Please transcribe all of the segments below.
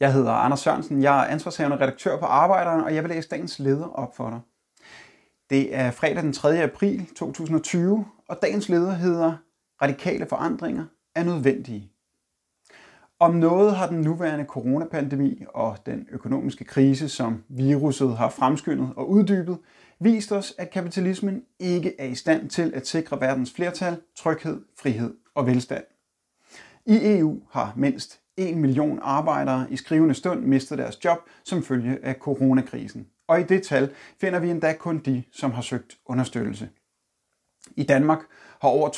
Jeg hedder Anders Sørensen, jeg er ansvarshavende redaktør på Arbejderen, og jeg vil læse dagens leder op for dig. Det er fredag den 3. april 2020, og dagens leder hedder Radikale forandringer er nødvendige. Om noget har den nuværende coronapandemi og den økonomiske krise, som viruset har fremskyndet og uddybet, vist os, at kapitalismen ikke er i stand til at sikre verdens flertal tryghed, frihed og velstand. I EU har mindst 1 million arbejdere i skrivende stund mistede deres job som følge af coronakrisen. Og i det tal finder vi endda kun de, som har søgt understøttelse. I Danmark har over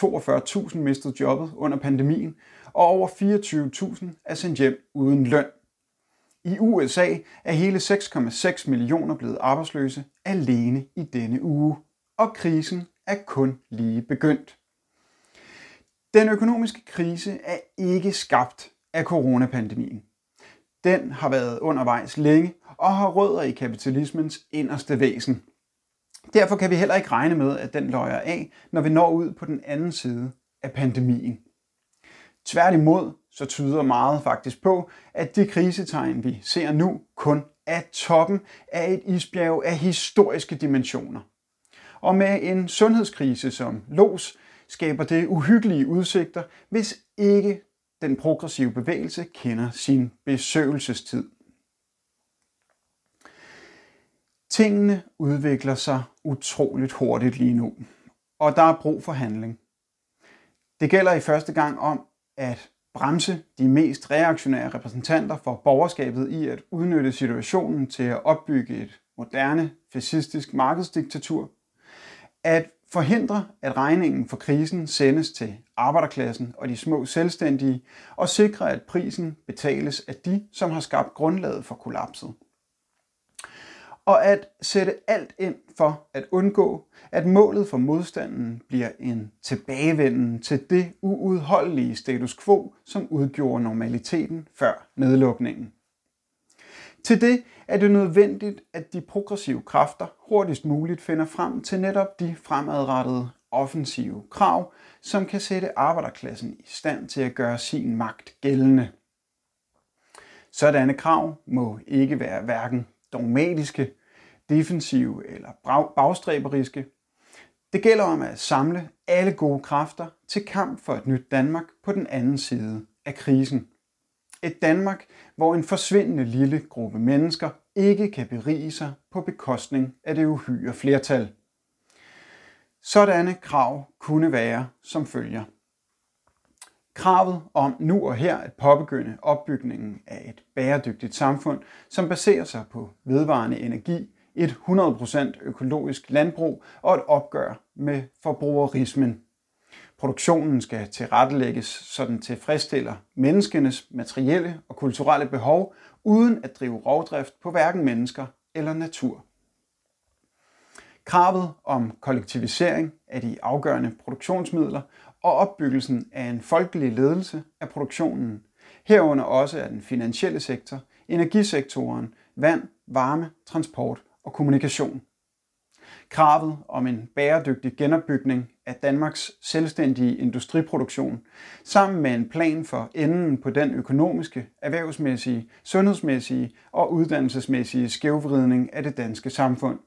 42.000 mistet jobbet under pandemien, og over 24.000 er sendt hjem uden løn. I USA er hele 6,6 millioner blevet arbejdsløse alene i denne uge, og krisen er kun lige begyndt. Den økonomiske krise er ikke skabt af coronapandemien. Den har været undervejs længe og har rødder i kapitalismens inderste væsen. Derfor kan vi heller ikke regne med, at den løjer af, når vi når ud på den anden side af pandemien. Tværtimod så tyder meget faktisk på, at det krisetegn, vi ser nu, kun er toppen af et isbjerg af historiske dimensioner. Og med en sundhedskrise som los, skaber det uhyggelige udsigter, hvis ikke den progressive bevægelse kender sin besøgelsestid. Tingene udvikler sig utroligt hurtigt lige nu, og der er brug for handling. Det gælder i første gang om at bremse de mest reaktionære repræsentanter for borgerskabet i at udnytte situationen til at opbygge et moderne, fascistisk markedsdiktatur, at forhindre, at regningen for krisen sendes til arbejderklassen og de små selvstændige, og sikre, at prisen betales af de, som har skabt grundlaget for kollapset. Og at sætte alt ind for at undgå, at målet for modstanden bliver en tilbagevenden til det uudholdelige status quo, som udgjorde normaliteten før nedlukningen. Til det er det nødvendigt, at de progressive kræfter hurtigst muligt finder frem til netop de fremadrettede offensive krav, som kan sætte arbejderklassen i stand til at gøre sin magt gældende. Sådanne krav må ikke være hverken dogmatiske, defensive eller bagstræberiske. Det gælder om at samle alle gode kræfter til kamp for et nyt Danmark på den anden side af krisen. Et Danmark, hvor en forsvindende lille gruppe mennesker ikke kan berige sig på bekostning af det uhyre flertal. Sådanne krav kunne være som følger. Kravet om nu og her at påbegynde opbygningen af et bæredygtigt samfund, som baserer sig på vedvarende energi, et 100% økologisk landbrug og et opgør med forbrugerismen. Produktionen skal tilrettelægges, så den tilfredsstiller menneskenes materielle og kulturelle behov, uden at drive rovdrift på hverken mennesker eller natur. Kravet om kollektivisering af de afgørende produktionsmidler og opbyggelsen af en folkelig ledelse af produktionen, herunder også af den finansielle sektor, energisektoren, vand, varme, transport og kommunikation. Kravet om en bæredygtig genopbygning af Danmarks selvstændige industriproduktion, sammen med en plan for enden på den økonomiske, erhvervsmæssige, sundhedsmæssige og uddannelsesmæssige skævvridning af det danske samfund.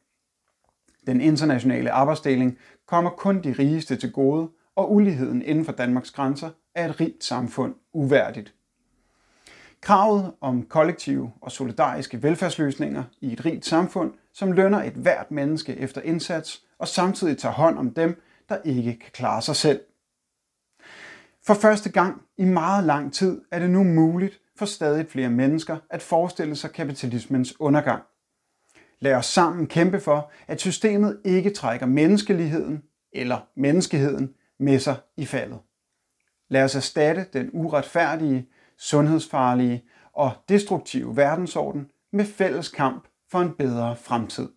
Den internationale arbejdsdeling kommer kun de rigeste til gode, og uligheden inden for Danmarks grænser er et rigt samfund uværdigt. Kravet om kollektive og solidariske velfærdsløsninger i et rigt samfund, som lønner et hvert menneske efter indsats og samtidig tager hånd om dem, der ikke kan klare sig selv. For første gang i meget lang tid er det nu muligt for stadig flere mennesker at forestille sig kapitalismens undergang. Lad os sammen kæmpe for, at systemet ikke trækker menneskeligheden eller menneskeheden med sig i faldet. Lad os erstatte den uretfærdige, sundhedsfarlige og destruktive verdensorden med fælles kamp for en bedre fremtid.